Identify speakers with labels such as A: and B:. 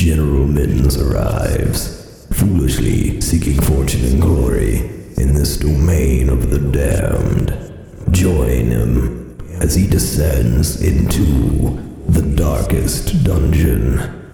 A: General Mittens arrives, foolishly seeking fortune and glory in this domain of the damned. Join him as he descends into the darkest dungeon.